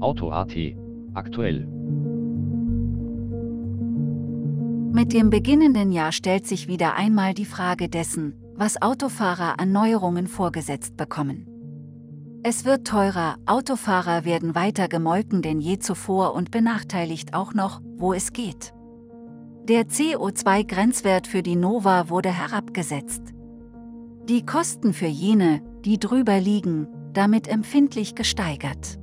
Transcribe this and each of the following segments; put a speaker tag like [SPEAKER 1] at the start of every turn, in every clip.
[SPEAKER 1] Auto.at aktuell.
[SPEAKER 2] Mit dem beginnenden Jahr stellt sich wieder einmal die Frage dessen, was Autofahrer an Neuerungen vorgesetzt bekommen. Es wird teurer, Autofahrer werden weiter gemolken denn je zuvor und benachteiligt auch noch, wo es geht. Der CO2-Grenzwert für die Nova wurde herabgesetzt. Die Kosten für jene, die drüber liegen, damit empfindlich gesteigert.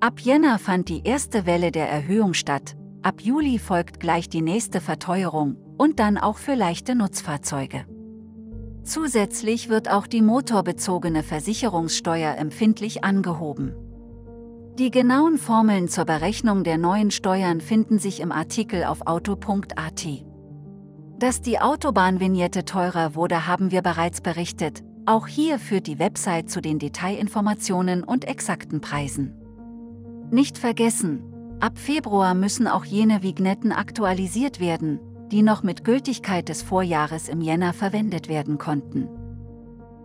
[SPEAKER 2] Ab Jänner fand die erste Welle der Erhöhung statt, ab Juli folgt gleich die nächste Verteuerung und dann auch für leichte Nutzfahrzeuge. Zusätzlich wird auch die motorbezogene Versicherungssteuer empfindlich angehoben. Die genauen Formeln zur Berechnung der neuen Steuern finden sich im Artikel auf auto.at. Dass die Autobahnvignette teurer wurde, haben wir bereits berichtet. Auch hier führt die Website zu den Detailinformationen und exakten Preisen. Nicht vergessen, ab Februar müssen auch jene Vignetten aktualisiert werden, die noch mit Gültigkeit des Vorjahres im Jänner verwendet werden konnten.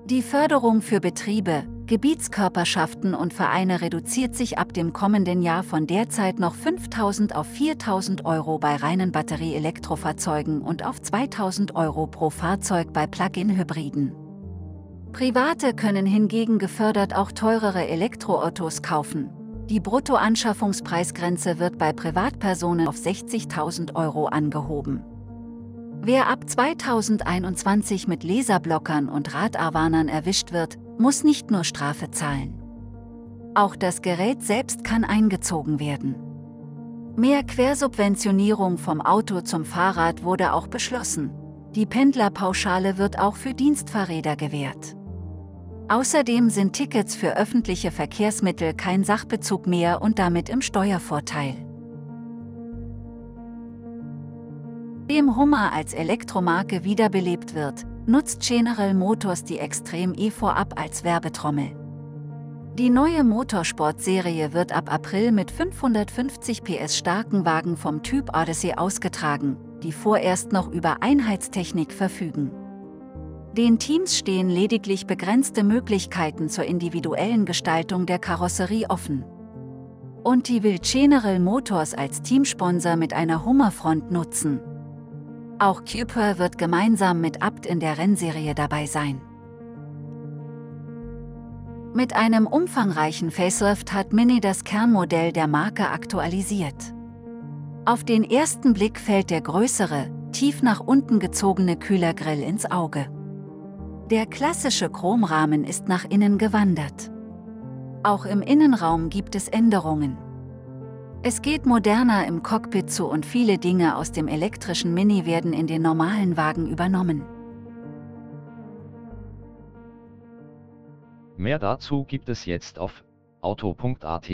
[SPEAKER 2] Die Förderung für Betriebe, Gebietskörperschaften und Vereine reduziert sich ab dem kommenden Jahr von derzeit noch 5.000 auf 4.000 Euro bei reinen Batterie-Elektrofahrzeugen und auf 2.000 Euro pro Fahrzeug bei Plug-in-Hybriden. Private können hingegen gefördert auch teurere Elektroautos kaufen. Die Bruttoanschaffungspreisgrenze wird bei Privatpersonen auf 60.000 Euro angehoben. Wer ab 2021 mit Laserblockern und Radarwarnern erwischt wird, muss nicht nur Strafe zahlen. Auch das Gerät selbst kann eingezogen werden. Mehr Quersubventionierung vom Auto zum Fahrrad wurde auch beschlossen. Die Pendlerpauschale wird auch für Dienstfahrräder gewährt. Außerdem sind Tickets für öffentliche Verkehrsmittel kein Sachbezug mehr und damit im Steuervorteil. Dem Hummer als Elektromarke wiederbelebt wird, nutzt General Motors die Extrem E vorab als Werbetrommel. Die neue Motorsport-Serie wird ab April mit 550 PS starken Wagen vom Typ Odyssey ausgetragen, die vorerst noch über Einheitstechnik verfügen. Den Teams stehen lediglich begrenzte Möglichkeiten zur individuellen Gestaltung der Karosserie offen. Und die will General Motors als Teamsponsor mit einer Hummerfront nutzen. Auch Cooper wird gemeinsam mit Abt in der Rennserie dabei sein. Mit einem umfangreichen Facelift hat Mini das Kernmodell der Marke aktualisiert. Auf den ersten Blick fällt der größere, tief nach unten gezogene Kühlergrill ins Auge. Der klassische Chromrahmen ist nach innen gewandert. Auch im Innenraum gibt es Änderungen. Es geht moderner im Cockpit zu und viele Dinge aus dem elektrischen Mini werden in den normalen Wagen übernommen.
[SPEAKER 1] Mehr dazu gibt es jetzt auf auto.at.